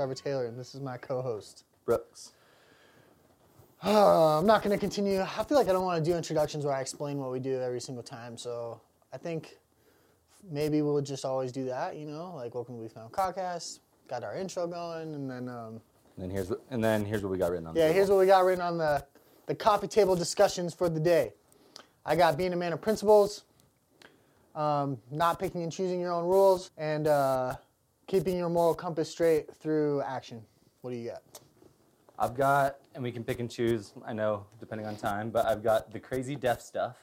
Trevor Taylor, and this is my co-host. Brooks. Uh, I'm not going to continue. I feel like I don't want to do introductions where I explain what we do every single time. So I think maybe we'll just always do that. You know, like welcome to We Found Podcast. Got our intro going, and then um, And then here's what, and then here's what we got written on. the yeah, table. here's what we got written on the the coffee table discussions for the day. I got being a man of principles, um, not picking and choosing your own rules, and uh, keeping your moral compass straight through action. What do you got? I've got, and we can pick and choose. I know depending on time, but I've got the crazy deaf stuff.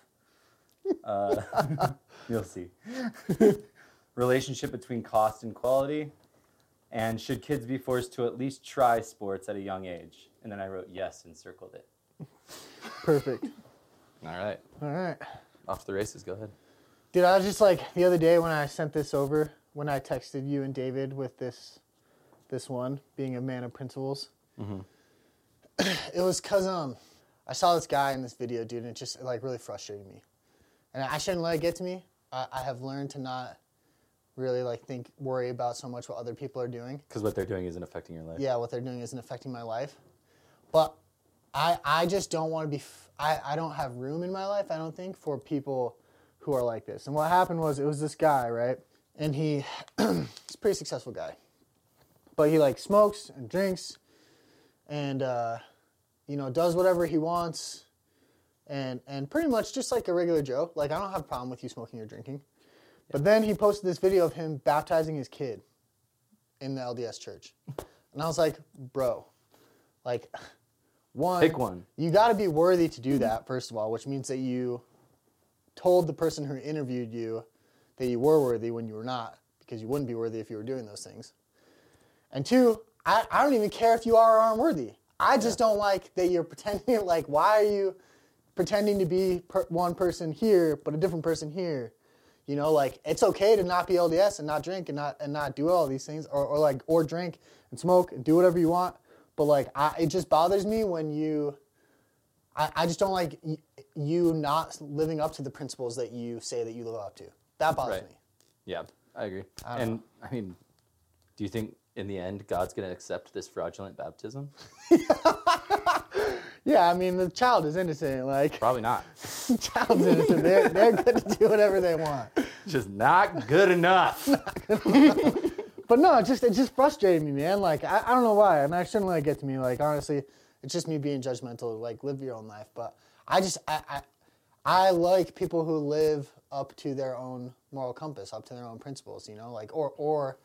Uh, you'll see. Relationship between cost and quality, and should kids be forced to at least try sports at a young age? And then I wrote yes and circled it. Perfect. All right, All right. off to the races. Go ahead. Dude, I was just like the other day when I sent this over, when I texted you and David with this, this one being a man of principles. it was cause um, I saw this guy in this video, dude, and it just like really frustrated me, and I shouldn't let it get to me. I, I have learned to not really like think worry about so much what other people are doing. Because what they're doing isn't affecting your life. Yeah, what they're doing isn't affecting my life, but I I just don't want to be. F- I I don't have room in my life. I don't think for people who are like this. And what happened was it was this guy, right? And he he's a pretty successful guy, but he like smokes and drinks, and uh, you know does whatever he wants, and and pretty much just like a regular Joe. Like I don't have a problem with you smoking or drinking, but then he posted this video of him baptizing his kid in the LDS church, and I was like, bro, like one Pick one. you got to be worthy to do that first of all which means that you told the person who interviewed you that you were worthy when you were not because you wouldn't be worthy if you were doing those things. And two i, I don't even care if you are or aren't worthy. I just don't like that you're pretending like why are you pretending to be per, one person here but a different person here? You know like it's okay to not be lds and not drink and not and not do all these things or, or like or drink and smoke and do whatever you want. But like I, it just bothers me when you I, I just don't like y- you not living up to the principles that you say that you live up to that bothers Right. me Yeah, I agree. don't And I mean, do you think in the end God's going to accept this fraudulent baptism? yeah i mean the child is innocent like Probably not. the child's innocent they're, they're good to do whatever they want Just not good enough. But no, it just it just frustrated me, man. Like I, I don't know why, and I shouldn't let it get to me. Like honestly, it's just me being judgmental. Like live your own life, but I just I, I I like people who live up to their own moral compass, up to their own principles. You know, like or or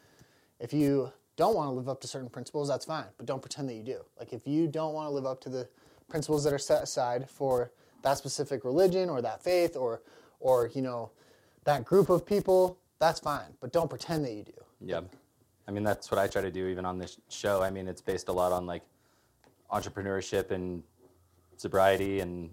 if you don't want to live up to certain principles, that's fine, but don't pretend that you do. Like if you don't want to live up to the principles that are set aside for that specific religion or that faith or or you know that group of people, that's fine, but don't pretend that you do. Yeah. I mean, that's what I try to do even on this show. I mean, it's based a lot on like entrepreneurship and sobriety and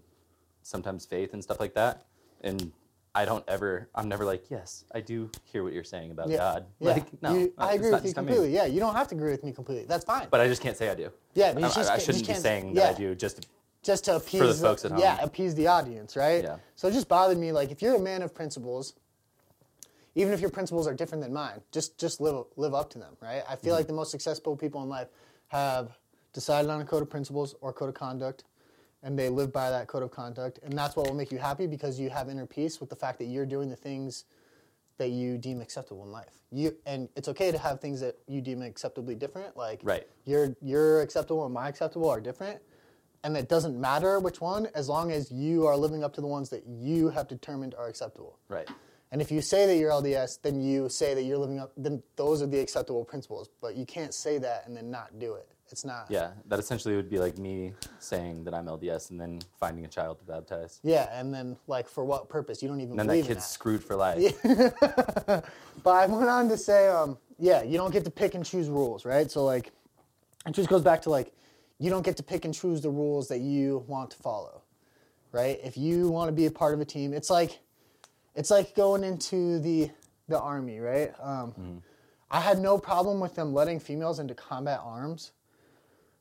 sometimes faith and stuff like that. And I don't ever, I'm never like, yes, I do hear what you're saying about God. Yeah. Like, no, You- I agree with you just on me. completely. Yeah, you don't have to agree with me completely. That's fine. But I just can't say I do. Yeah, I, just I shouldn't be saying yeah. that I do just just to appease the folks at home. Yeah, appease the audience, right? Yeah. So it just bothered me. Like, if you're a man of principles, even if your principles are different than mine, just just live live up to them, right? I Mm-hmm. feel like the most successful people in life have decided on a code of principles or code of conduct, and they live by that code of conduct, and that's what will make you happy because you have inner peace with the fact that you're doing the things that you deem acceptable in life. You and it's okay to have things that you deem acceptably different, like Right. your your acceptable and my acceptable are different, and it doesn't matter which one as long as you are living up to the ones that you have determined are acceptable. right. And if you say that you're LDS, then you say that you're living up. Then those are the acceptable principles. But you can't say that and then not do it. It's not. Yeah, that essentially would be like me saying that I'm LDS and then finding a child to baptize. Yeah, and then like for what purpose? You don't even And then believe that kid's that. screwed for life. But I went on to say, um, yeah, you don't get to pick and choose rules, right? So like, it just goes back to like, you don't get to pick and choose the rules that you want to follow, right? If you want to be a part of a team, it's like, it's like going into the the army, right? Um, I had no problem with them letting females into combat arms.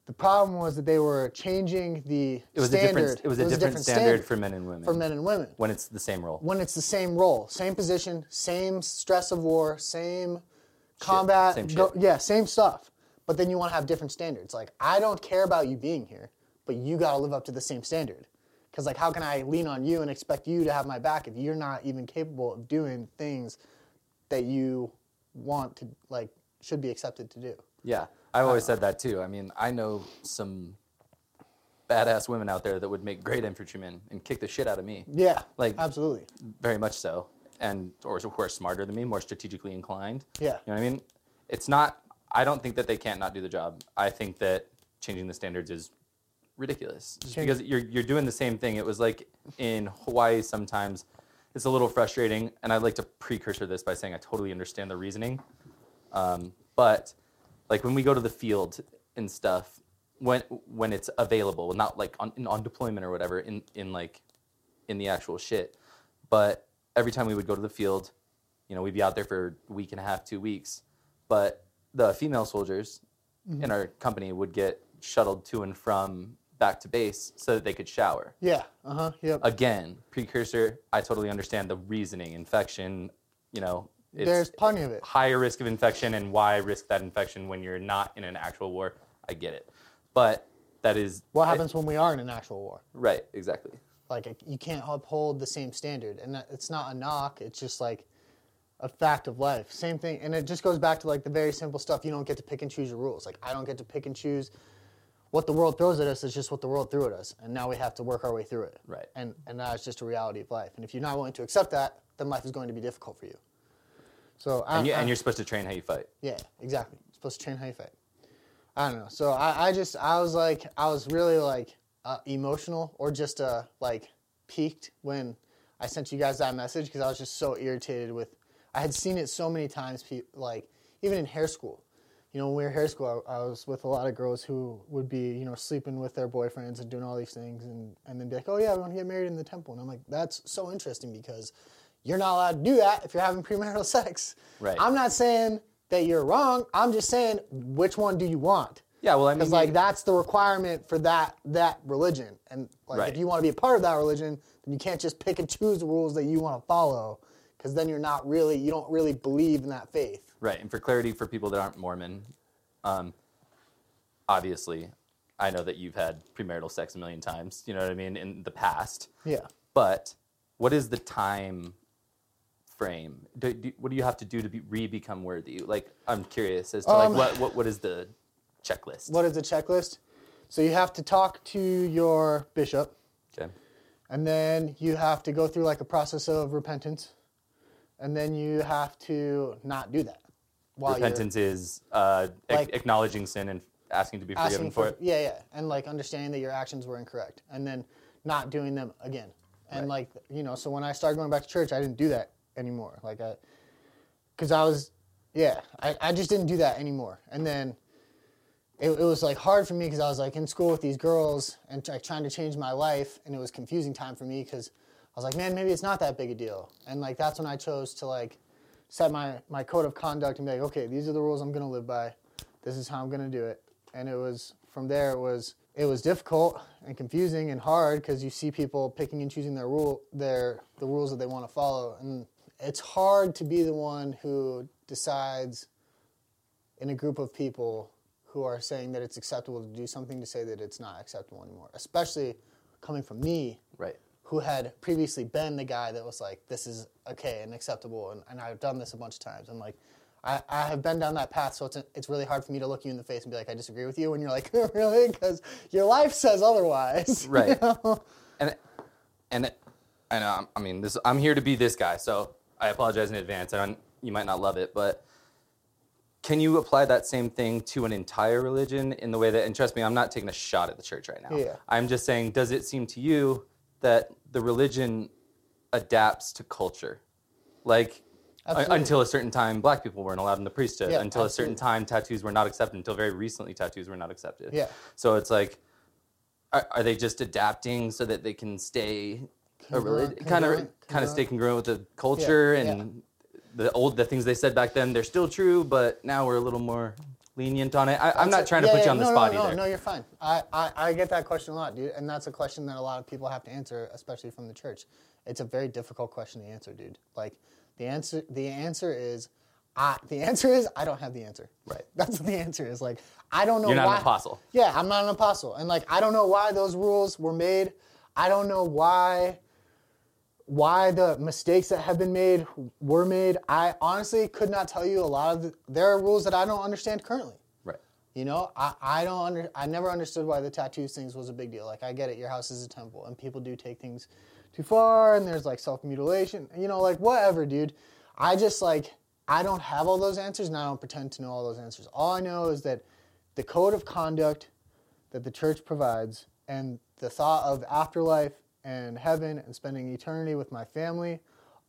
The problem was that they were changing the It was standard. a different. It was a different, standard, for men and women. for men and women when it's the same role. when it's the same role, same position, same stress of war, same combat. same go- yeah, same stuff. But then you want to have different standards. Like I don't care about you being here, but you got to live up to the same standard. Because like, how can I lean on you and expect you to have my back if you're not even capable of doing things that you want to like should be accepted to do? Yeah, I've always said that too. I mean, I know some badass women out there that would make great infantrymen and kick the shit out of me. Yeah, Like- absolutely. Very much so. And or who are smarter than me, more strategically inclined. Yeah. You know what I mean? It's not I don't think that they can't not do the job. I think that changing the standards is ridiculous. Just because you're you're doing the same thing. It was like in Hawaii sometimes it's a little frustrating and I'd like to precursor this by saying I totally understand the reasoning. Um, but like when we go to the field and stuff, when when it's available, not like on on deployment or whatever, in in like in the actual shit. But every time we would go to the field, you know, we'd be out there for a week and a half, two weeks. But the female soldiers in our company would get shuttled to and from back to base so that they could shower. Yeah. Uh huh. Yep. Again, precursor, I totally understand the reasoning. Infection, you know, it's There's plenty of it. higher risk of infection and why risk that infection when you're not in an actual war. I get it. But that is What happens when we are in an actual war? right, exactly. Like you can't uphold the same standard, and it's not a knock. It's just like a fact of life. Same thing, and it just goes back to like the very simple stuff. You don't get to pick and choose your rules. Like I don't get to pick and choose what the world throws at us. It's just what the world threw at us, and now we have to work our way through it. Right. And and that's just a reality of life. And if you're not willing to accept that, then life is going to be difficult for you. So I, And, you, you're supposed to train how you fight. yeah, exactly. You're supposed to train how you fight. I don't know. So I, I just I was like I was really like uh, emotional or just uh like peaked when I sent you guys that message because I was just so irritated with I had seen it so many times pe- like even in hair school. You know, when we were hair school, I, I was with a lot of girls who would be, you know, sleeping with their boyfriends and doing all these things, and, and then be like, oh, yeah, we want to get married in the temple. And I'm like, that's so interesting because you're not allowed to do that if you're having premarital sex. Right. I'm not saying that you're wrong. I'm just saying which one do you want? Yeah, well, I mean, Because like that's the requirement for that that religion, and like Right. if you want to be a part of that religion, then you can't just pick and choose the rules that you want to follow, because then you're not really you don't really believe in that faith. Right, and for clarity, for people that aren't Mormon, um, obviously, I know that you've had premarital sex a million times. You know what I mean in the past. Yeah. But what is the time frame? Do, do, what do you have to do to be, re-become worthy? Like, I'm curious as to Um, like what, what what is the checklist? What is the checklist? So you have to talk to your bishop, Okay. and then you have to go through like a process of repentance, and then you have to not do that. Repentance is uh, Like- acknowledging sin and asking to be forgiven for, for, it. yeah yeah and like understanding that your actions were incorrect and then not doing them again and like you know so when i started going back to church i didn't do that anymore. Like i because i was yeah I, I just didn't do that anymore. And then it, it was like hard for me because i was like in school with these girls and like trying to change my life and it was confusing time for me because i was like man maybe it's not that big a deal. And like that's when i chose to like set my my code of conduct and be like okay these are the rules i'm to live by. This is how i'm to do it. And it was from there it was it was difficult and confusing and hard because you see people picking and choosing their rule their the rules that they want to follow and it's hard to be the one who decides in a group of people who are saying that it's acceptable to do something to say that it's not acceptable anymore especially coming from me Right. who had previously been the guy that was like, this is okay and acceptable, and, and I've done this a bunch of times. And like, I, I have been down that path, so it's, it's really hard for me to look you in the face and be like, I disagree with you. And you're like, really? Because your life says otherwise. you Right. know? and and I know I'm- I mean this I'm here to be this guy, so I apologize in advance. I don't, you might not love it, but can you apply that same thing to an entire religion in the way that and trust me, I'm not taking a shot at the church right now. Yeah. I'm just saying does it seem to you that the religion adapts to culture? Like uh, until a certain time, black people weren't allowed in the priesthood. Yeah, until a certain time, tattoos were not accepted. Until very recently, tattoos were not accepted. Yeah. So it's like, are, are they just adapting so that they can stay Oh, a Congruent- religion, kind of kind of stay congruent. with the culture yeah. and the old the things they said back then? They're still true, but now we're a little more lenient on it. I, I'm not trying to Yeah, put yeah, you on the spot no, either. No, no, you're fine. I, I, I get that question a lot, dude, and that's a question that a lot of people have to answer, especially from the church. It's a very difficult question to answer, dude. Like the answer, the answer is, I, the answer is I don't have the answer. Right. That's what the answer is. Like I don't know. You're not an why, apostle. Yeah, I'm not an apostle, and like I don't know why those rules were made. I don't know why why the mistakes that have been made were made. I honestly could not tell you a lot of the, there are rules that I don't understand currently. Right. You know, I, I don't under I never understood why the tattoos things was a big deal. Like I get it, your house is a temple and people do take things too far and there's like self mutilation. You know, like whatever, dude. I just like I don't have all those answers and I don't pretend to know all those answers. All I know is that the code of conduct that the church provides and the thought of afterlife and heaven and spending eternity with my family,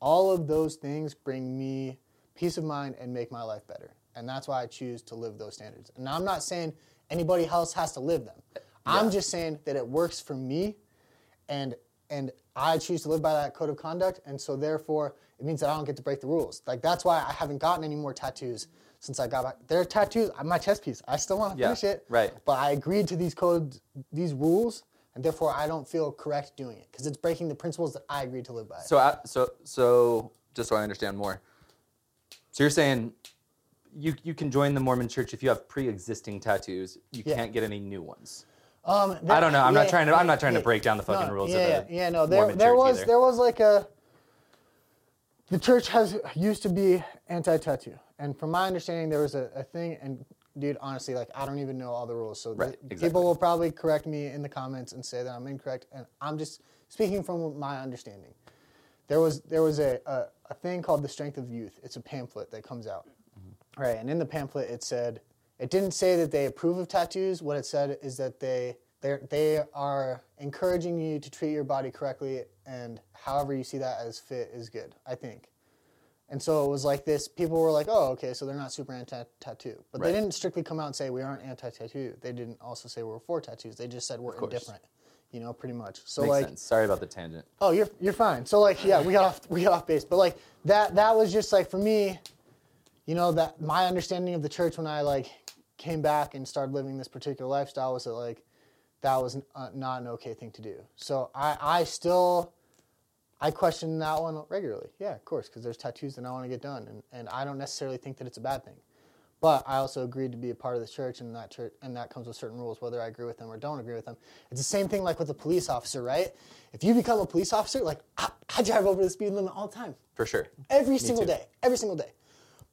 all of those things bring me peace of mind and make my life better. And that's why I choose to live those standards. And I'm not saying anybody else has to live them. I'm just saying that it works for me and and I choose to live by that code of conduct and so therefore it means that I don't get to break the rules. Like that's why I haven't gotten any more tattoos since I got back. There are tattoos on my chest piece. I still want to Yeah, finish it. right. But I agreed to these codes, these rules, and therefore I don't feel correct doing it because it's breaking the principles that I agreed to live by. So, I, so, so, just so I understand more. So you're saying you you can join the Mormon Church if you have pre-existing tattoos. You Yeah. can't get any new ones. Um, I don't know. I'm not trying to- I'm not trying to break down the fucking no, rules of Yeah, the yeah, yeah, no. There, Mormon there was either. there was like a. The church has used to be anti-tattoo, and from my understanding, there was a, a thing. And dude, honestly, like I don't even know all the rules, so Right, exactly. people will probably correct me in the comments and say that I'm incorrect. And I'm just speaking from my understanding. There was there was a, a, a thing called the Strength of Youth. It's a pamphlet that comes out, Mm-hmm. right? And in the pamphlet, it said it didn't say that they approve of tattoos. What it said is that they they they are encouraging you to treat your body correctly, and however you see that as fit is good. I think. And so it was like this. People were like, "Oh, okay, so they're not super anti-tattoo," but Right. they didn't strictly come out and say we aren't anti-tattoo. They didn't also say we're for tattoos. They just said we're indifferent. You know, pretty much. So Makes like, sense. Sorry about the tangent. Oh, you're you're fine. So like, yeah, we got off we got off base, but like that that was just like for me, you know, that my understanding of the church when I like came back and started living this particular lifestyle was that like that was uh, not an okay thing to do. So I I still I question that one regularly. Yeah, of course, because there's tattoos that I want to get done, and and I don't necessarily think that it's a bad thing. But I also agreed to be a part of the church, and that church, and that comes with certain rules, whether I agree with them or don't agree with them. It's the same thing like with a police officer, right? If you become a police officer, like I, I drive over the speed limit all the time, For sure. every single too. day, every single day.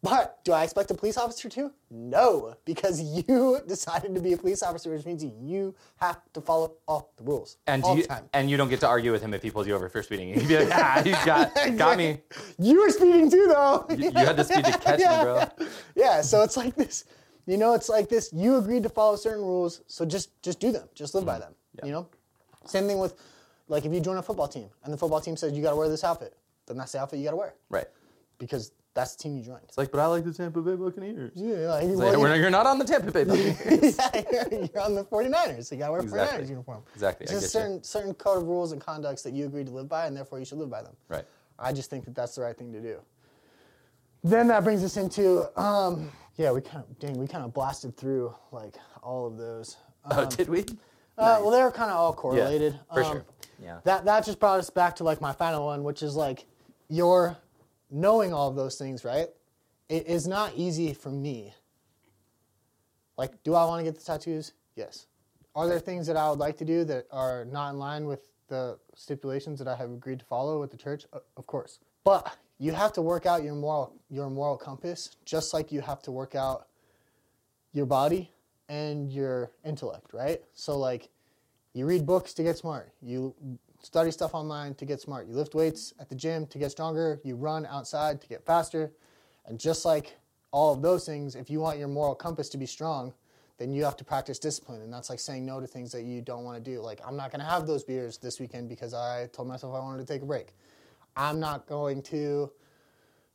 But do I expect a police officer to? No, because you decided to be a police officer, which means you have to follow all the rules And all you the time. and you don't get to argue with him if he pulls you over for speeding. He'd be like, ah, you got got me. You were speeding too, though. You, you had the speed to catch me, bro. yeah, so it's like this. You know, it's like this. You agreed to follow certain rules, so just just do them. Just live by them. You know, same thing with like if you join a football team and the football team says you got to wear this outfit, then that's the outfit you got to wear Right. because that's the team you joined. It's like, but I like the Tampa Bay Buccaneers. Yeah, like, well, like, you- "We're not- you're not on the Tampa Bay Buccaneers. yeah, you're, you're on the 49ers, so you got to wear a Exactly. 49ers uniform. Exactly, It's I just get you. certain certain code of rules and conducts that you agreed to live by, and therefore you should live by them. right. I just think that that's the right thing to do. Then that brings us into, um, yeah, we kind of, dang, we kind of blasted through like all of those. Oh, did we? Uh, well, they were kind of all correlated. Yeah, for Um, sure. Yeah. That that just brought us back to like my final one, which is like your knowing all of those things, right? It is not easy for me. Like, do I want to get the tattoos? Yes. Are there things that I would like to do that are not in line with the stipulations that I have agreed to follow with the church? Of course. But you have to work out your moral your moral compass just like you have to work out your body and your intellect, right? So like you read books to get smart. You study stuff online to get smart. You lift weights at the gym to get stronger. You run outside to get faster. And just like all of those things, if you want your moral compass to be strong, then you have to practice discipline. And that's like saying no to things that you don't want to do. Like, I'm not going to have those beers this weekend because I told myself I wanted to take a break. I'm not going to,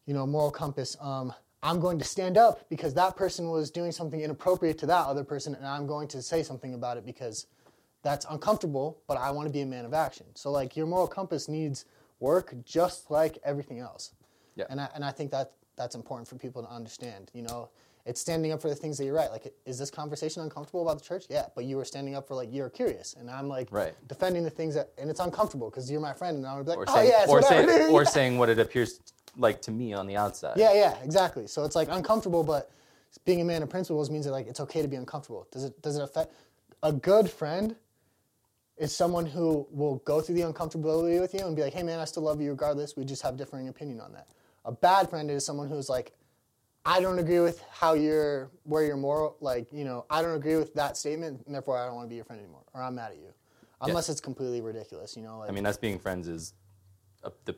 you know, moral compass. Um, I'm going to stand up because that person was doing something inappropriate to that other person, and I'm going to say something about it because that's uncomfortable, but I want to be a man of action. So, like, your moral compass needs work just like everything else. Yeah. And I, and I think that that's important for people to understand. You know, It's standing up for the things that you're right. Like, is this conversation uncomfortable about the church? Yeah, but you were standing up for like you're curious, and I'm like Right. defending the things that, and it's uncomfortable because you're my friend, and I'm be like, Or oh saying, yeah, it's or, saying, dude." or Yeah. saying what it appears like to me on the outside. Yeah, yeah, exactly. So it's like uncomfortable, but being a man of principles means that like it's okay to be uncomfortable. Does it does it affect a good friend is someone who will go through the uncomfortability with you and be like, hey man, I still love you regardless. We just have differing opinion on that. A bad friend is someone who's like, I don't agree with how you're where you're moral like, you know, I don't agree with that statement and therefore I don't want to be your friend anymore. Or I'm mad at you. Unless it's completely ridiculous, you know, like I mean, us being friends is a, the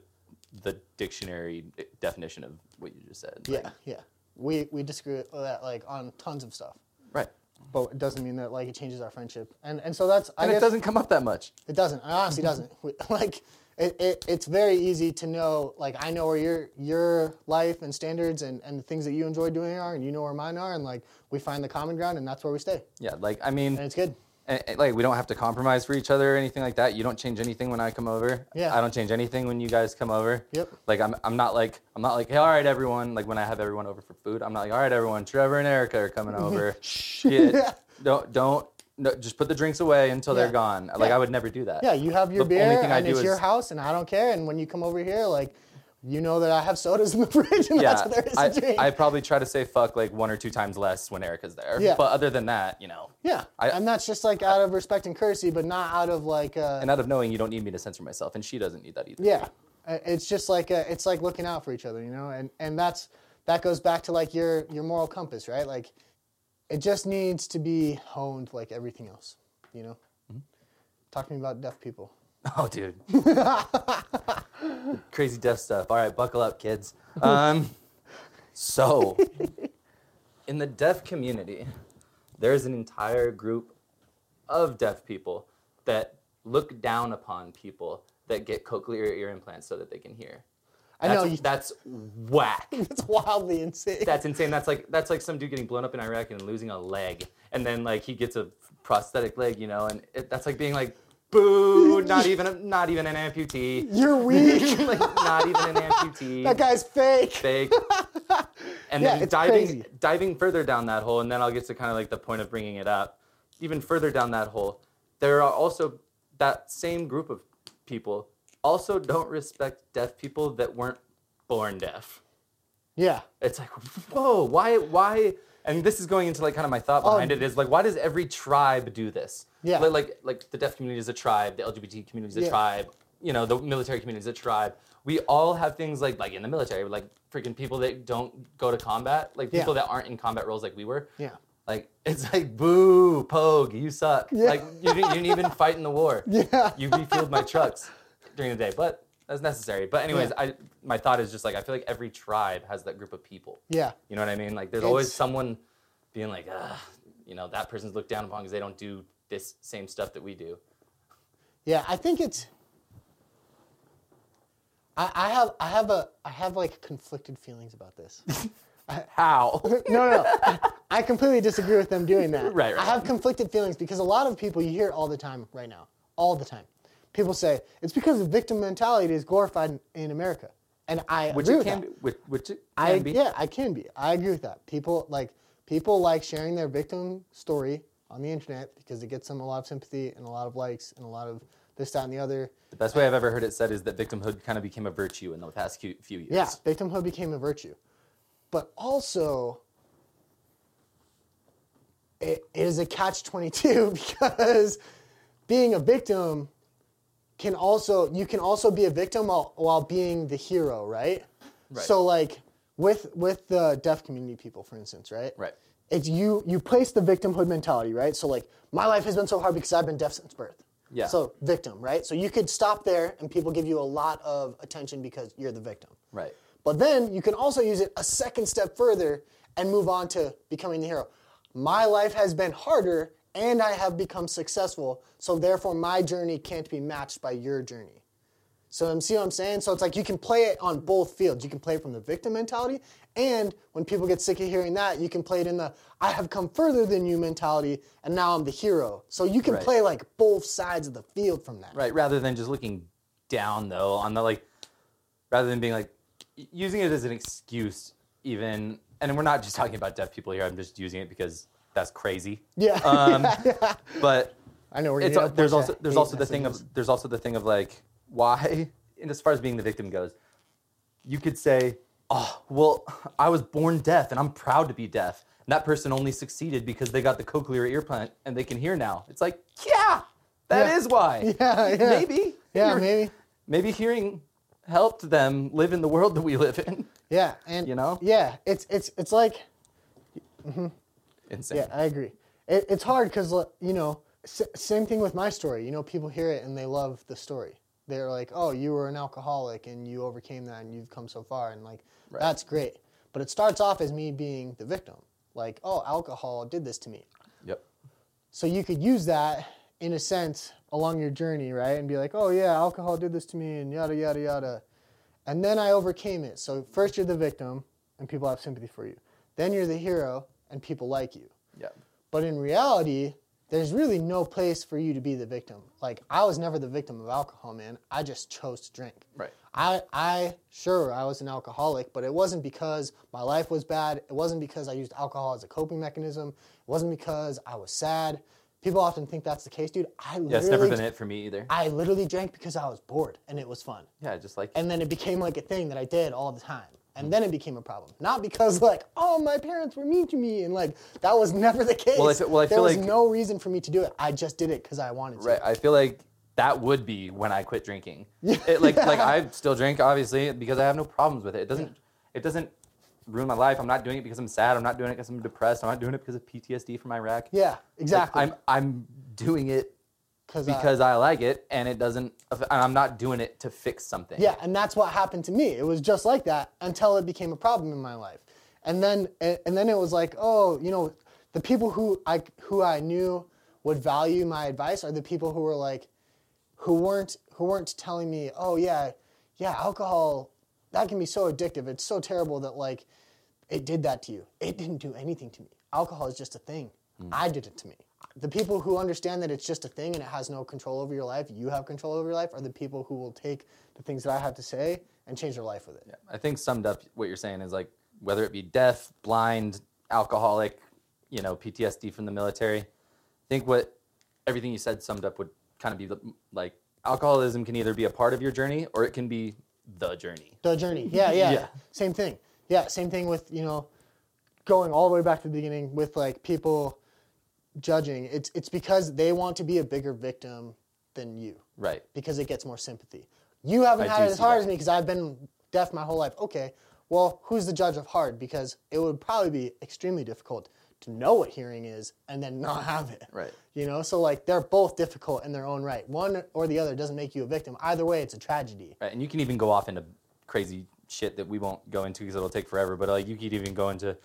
the dictionary definition of what you just said. Yeah, yeah. We we disagree with that like on tons of stuff. Right. But it doesn't mean that like it changes our friendship. And and so that's I And guess it doesn't come up that much. it doesn't. It honestly doesn't. Like it, it it's very easy to know like I know where your your life and standards and, and the things that you enjoy doing are and you know where mine are and like we find the common ground and that's where we stay. Yeah. Like I mean, And it's good. And, and, like we don't have to compromise for each other or anything like that. You don't change anything when I come over. Yeah. I don't change anything when you guys come over. Yep. Like I'm I'm not like I'm not like hey all right everyone like when I have everyone over for food I'm not like all right everyone Trevor and Erica are coming over. Shit. Yeah. Don't don't no, just put the drinks away until Yeah. they're gone. Like Yeah. I would never do that. Yeah, you have your The only beer and do it's your house and I don't care and when you come over here like you know that I have sodas in the fridge and that's what there is I, to drink. I probably try to say fuck like one or two times less when Erica's there. Yeah. But other than that, you know, yeah. I- and that's just like out of respect and courtesy but not out of like uh and out of knowing you don't need me to censor myself, and she doesn't need that either. Yeah, it's just like uh it's like looking out for each other, you know, and and that's that goes back to like your your moral compass, right? Like, it just needs to be honed like everything else, you know. Mm-hmm. Talk to me about deaf people. Oh, dude. Crazy deaf stuff. All right, buckle up, kids. Um, so, in the deaf community, there's an entire group of deaf people that look down upon people that get cochlear ear implants so that they can hear. I That's, know that's whack. It's wildly insane. That's insane. That's like that's like some dude getting blown up in Iraq and losing a leg, and then like he gets a prosthetic leg, you know, and it, that's like being like, boo, not even a, not even an amputee, You're weak. like not even an amputee, that guy's fake. fake. And Yeah, then diving crazy. diving further down that hole, and then I'll get to kind of like the point of bringing it up. Even further down that hole, there are also that same group of people also don't respect deaf people that weren't born deaf Yeah. it's like whoa why why and this is going into like kind of my thought behind Um, it is like why does every tribe do this Yeah. like like, like the deaf community is a tribe the lgbt community is a Yeah. tribe you know the military community is a tribe we all have things like like in the military like freaking people that don't go to combat like Yeah. people that aren't in combat roles like we were Yeah. like it's like boo pogue you suck Yeah. like you didn't, you didn't even fight in the war Yeah. you refueled my trucks during the day but that's necessary but anyways Yeah. i my thought is just like i feel like every tribe has that group of people Yeah. you know what I mean? Like there's always someone being like, Ugh, you know, that person's looked down upon because they don't do this same stuff that we do. Yeah, I think it's. I, I have I have a I have like conflicted feelings about this. How? no, no, no. I, I completely disagree with them doing that. Right, right. I have conflicted feelings because a lot of people you hear all the time right now, all the time. People say it's because the victim mentality is glorified in, in America, and I which agree it with can that. be. Which, which it I can be. yeah, I can be. I agree with that. People like people like sharing their victim story on the internet because it gets them a lot of sympathy and a lot of likes and a lot of this, that, and the other. The best way I've ever heard it said is that victimhood kind of became a virtue in the past few few years. Yeah, victimhood became a virtue. But also, it, it is a catch 22 because being a victim can also, you can also be a victim while, while being the hero, right? Right. So, like, with, with the deaf community people, for instance, right? Right. It's you, you place the victimhood mentality, right? So, like, my life has been so hard because I've been deaf since birth. Yeah. So, victim, right? So, you could stop there and people give you a lot of attention because you're the victim. Right. But then you can also use it a second step further and move on to becoming the hero. My life has been harder and I have become successful, so therefore my journey can't be matched by your journey. So see what I'm saying? So it's like you can play it on both fields. You can play it from the victim mentality, and when people get sick of hearing that, you can play it in the I have come further than you mentality, and now I'm the hero. So you can Right. play like both sides of the field from that. Right. Rather than just looking down though on the like, rather than being like using it as an excuse even and we're not just talking about deaf people here. I'm just using it because that's crazy. Yeah. Um, yeah. But I know we're it's, a there's also there's also the thing of there's also the thing of like why and as far as being the victim goes you could say oh well i was born deaf and i'm proud to be deaf and that person only succeeded because they got the cochlear implant and they can hear now it's like yeah that Yeah. is why Yeah, yeah. maybe Yeah, maybe. maybe hearing helped them live in the world that we live in Yeah, and You know? yeah, it's it's it's like insane yeah, I agree. It, it's hard because you know, s- same thing with my story. You know, people hear it and they love the story. They're like, "Oh, you were an alcoholic and you overcame that and you've come so far," and like Right. that's great. But it starts off as me being the victim. Like, "Oh, alcohol did this to me." yep So you could use that in a sense along your journey, right? And be like, oh yeah, alcohol did this to me and yada yada yada. And then I overcame it. So first you're the victim and people have sympathy for you. Then you're the hero and people like you. yep But in reality, there's really no place for you to be the victim. Like I was never the victim of alcohol, man. I just chose to drink. Right. I I sure I was an alcoholic, but it wasn't because my life was bad. It wasn't because I used alcohol as a coping mechanism. It wasn't because I was sad. People often think that's the case, dude. I yeah it's never been it for me either I literally drank because I was bored and it was fun. yeah just like And then it became like a thing that I did all the time. And then it became a problem. Not because like, oh, my parents were mean to me and like that was never the case. Well, I fe- well, I there feel was like- no reason for me to do it. I just did it because I wanted to. Right. I feel like that would be when I quit drinking. It, like like I still drink obviously because I have no problems with it. It doesn't it doesn't ruin my life. I'm not doing it because I'm sad. I'm not doing it because I'm depressed. I'm not doing it because of PTSD from Iraq. Yeah, Like, exactly. I'm I'm doing it 'Cause uh, I- I like it and it doesn't and I'm not doing it to fix something. Yeah, and that's what happened to me. It was just like that until it became a problem in my life. And then and and then it was like, oh, you know, the people who I who I knew would value my advice are the people who were like who weren't who weren't telling me, "Oh yeah, yeah, alcohol that can be so addictive. It's so terrible that like it did that to you. It didn't do anything to me. Alcohol is just a thing. Hmm. I did it to me. The people who understand that it's just a thing and it has no control over your life, you have control over your life, are the people who will take the things that I have to say and change their life with it. I think summed up what you're saying is like whether it be deaf, blind, alcoholic, you know, PTSD from the military. I think what everything you said summed up would kind of be like alcoholism can either be a part of your journey or it can be the journey. The journey. Yeah, yeah, Yeah. Same thing. Yeah, same thing with, you know, going all the way back to the beginning with like people judging. It's it's because they want to be a bigger victim than you. Right. because it gets more sympathy. You haven't I had it as hard that. as me because I've been deaf my whole life. Okay, well, who's the judge of hard? Because it would probably be extremely difficult to know what hearing is and then not have it. Right. You know, so like they're both difficult in their own right. One or the other doesn't make you a victim. Either way, it's a tragedy. Right. And you can even go off into crazy shit that we won't go into because it'll take forever. But like you could even go into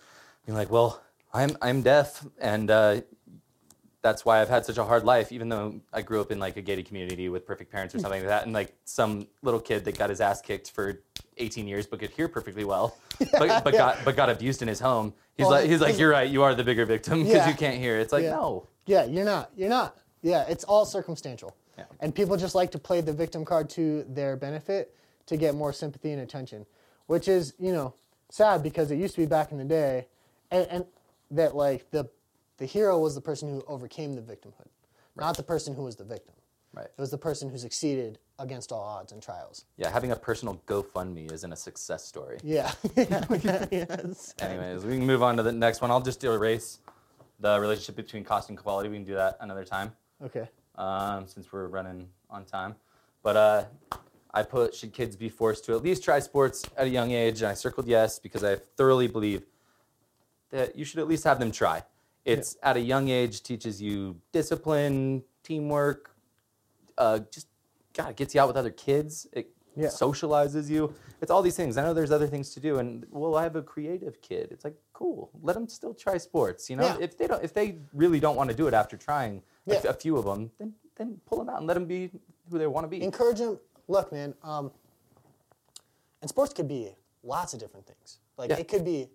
being like, well, I'm I'm deaf and uh, that's why I've had such a hard life, even though I grew up in like a gated community with perfect parents or hmm. something like that, and like some little kid that got his ass kicked for 18 years but could hear perfectly well, but, but yeah. got but got abused in his home. He's Well, like he's like you're right, you are the bigger victim because Yeah. you can't hear. It's like Yeah. no, Yeah, you're not. You're not. Yeah, it's all circumstantial. Yeah. And people just like to play the victim card to their benefit to get more sympathy and attention, which is, you know, sad because it used to be back in the day and, and that like the the hero was the person who overcame the victimhood, not the person who was the victim. right. It was the person who succeeded against all odds and trials. Yeah, having a personal GoFundMe isn't a success story. Yeah. yes. Anyways, we can move on to the next one. I'll just erase the relationship between cost and quality. We can do that another time Okay. um, since we're running on time. But uh, I put should kids be forced to at least try sports at a young age? And I circled yes because I thoroughly believe that you should at least have them try. It's at a young age teaches you discipline, teamwork, uh, just God, it gets you out with other kids. It Yeah. socializes you. It's all these things. I know there's other things to do, and well, I have a creative kid. It's like cool. Let them still try sports. You know, Yeah. if they don't, if they really don't want to do it after trying a- Yeah. a, few of them, then then pull them out and let them be who they want to be. encourage them. Look, man, um, and sports could be lots of different things. Like Yeah. it could be.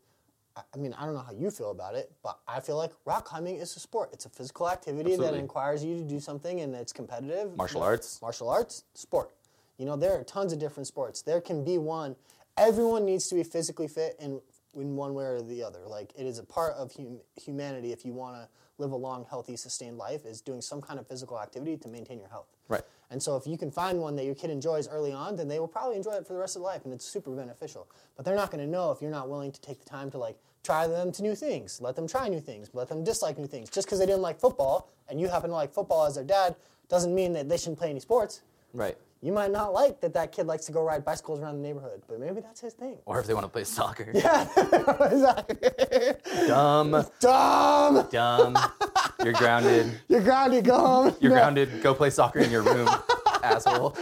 I- mean, I don't know how you feel about it, but I feel like rock climbing is a sport. It's a physical activity that requires you to do something, and it's competitive. Martial You know, arts. Martial arts, sport. You know, there are tons of different sports. There can be one. Everyone needs to be physically fit and in one way or the other. Like it is a part of hum- humanity if you want to live a long, healthy, sustained life is doing some kind of physical activity to maintain your health. Right. And so if you can find one that your kid enjoys early on, then they will probably enjoy it for the rest of their life and it's super beneficial. But they're not going to know if you're not willing to take the time to like try them to new things, let them try new things, let them dislike new things. Just because they didn't like football and you happen to like football as their dad doesn't mean that they shouldn't play any sports. Right. You might not like that that kid likes to go ride bicycles around the neighborhood, but maybe that's his thing. Or if they want to play soccer. exactly. Dumb. Dumb. Dumb. You're grounded. You're grounded. Go home. You're No. grounded. Go play soccer in your room, asshole.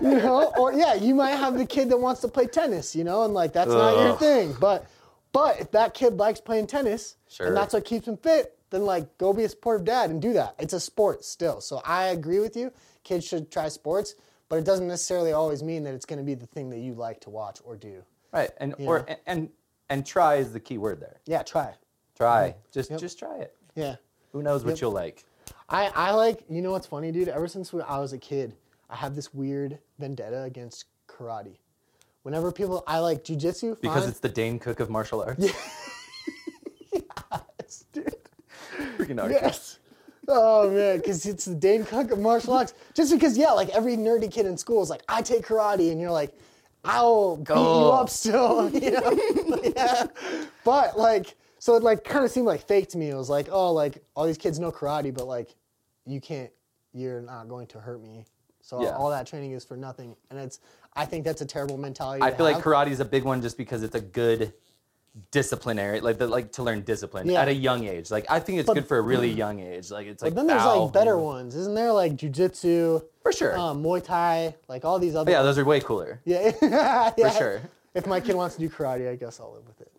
you know or yeah you might have the kid that wants to play tennis you know and like that's not your thing but but if that kid likes playing tennis Sure. and that's what keeps him fit then like go be a supportive dad and do that it's a sport still so i agree with you kids should try sports but it doesn't necessarily always mean that it's going to be the thing that you like to watch or do Right. And or Yeah. and and try is the key word there. yeah try Try. Just Yep. just try it. yeah Who knows what Yep. you'll like. I, I like you know what's funny dude ever since when I was a kid I have this weird vendetta against karate whenever people I like jujitsu Because it's the Dane Cook of martial arts. Yes, dude. Freaking arcade. Yes. Oh man, because it's the Dane Cook of martial arts. Just because, yeah, like every nerdy kid in school is like, I take karate, and you're like, I'll beat you up still, you know? yeah. But like, so it like kind of seemed like fake to me. It was like, oh, like all these kids know karate, but like, you can't, you're not going to hurt me. So Yeah. all that training is for nothing, and it's. I think that's a terrible mentality. I feel like have. karate is a big one just because it's a good disciplinary, like the, like to learn discipline Yeah. at a young age. Like I think it's But- good for a really young age. Like it's like But then there's like better you know. ones, isn't there? Like jujitsu, for sure. um, Muay Thai, like all these other. But yeah, those are way cooler. Yeah, yeah. sure. If my kid wants to do karate, I guess I'll live with it.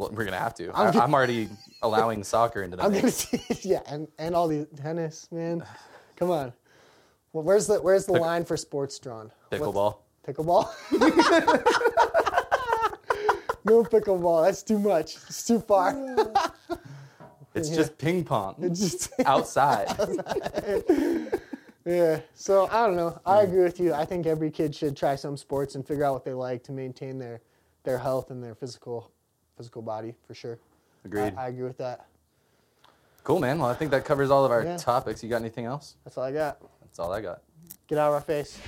Well, we're gonna have to. I'm I, I'm already allowing soccer into the I'm gonna see, yeah, and, and all the tennis, man. Come on. Well, where's the where's the Pick- line for sports drawn? Pickleball. Pickleball. no pickleball. That's too much. It's too far. It's Yeah. just ping pong It's just outside. yeah. So I don't know. Hmm. I agree with you. I think every kid should try some sports and figure out what they like to maintain their their health and their physical physical body for sure. Agreed. I, I agree with that. Cool, man. Well, I think that covers all of our Yeah. topics. You got anything else? That's all I got. That's all I got. Get out of our face.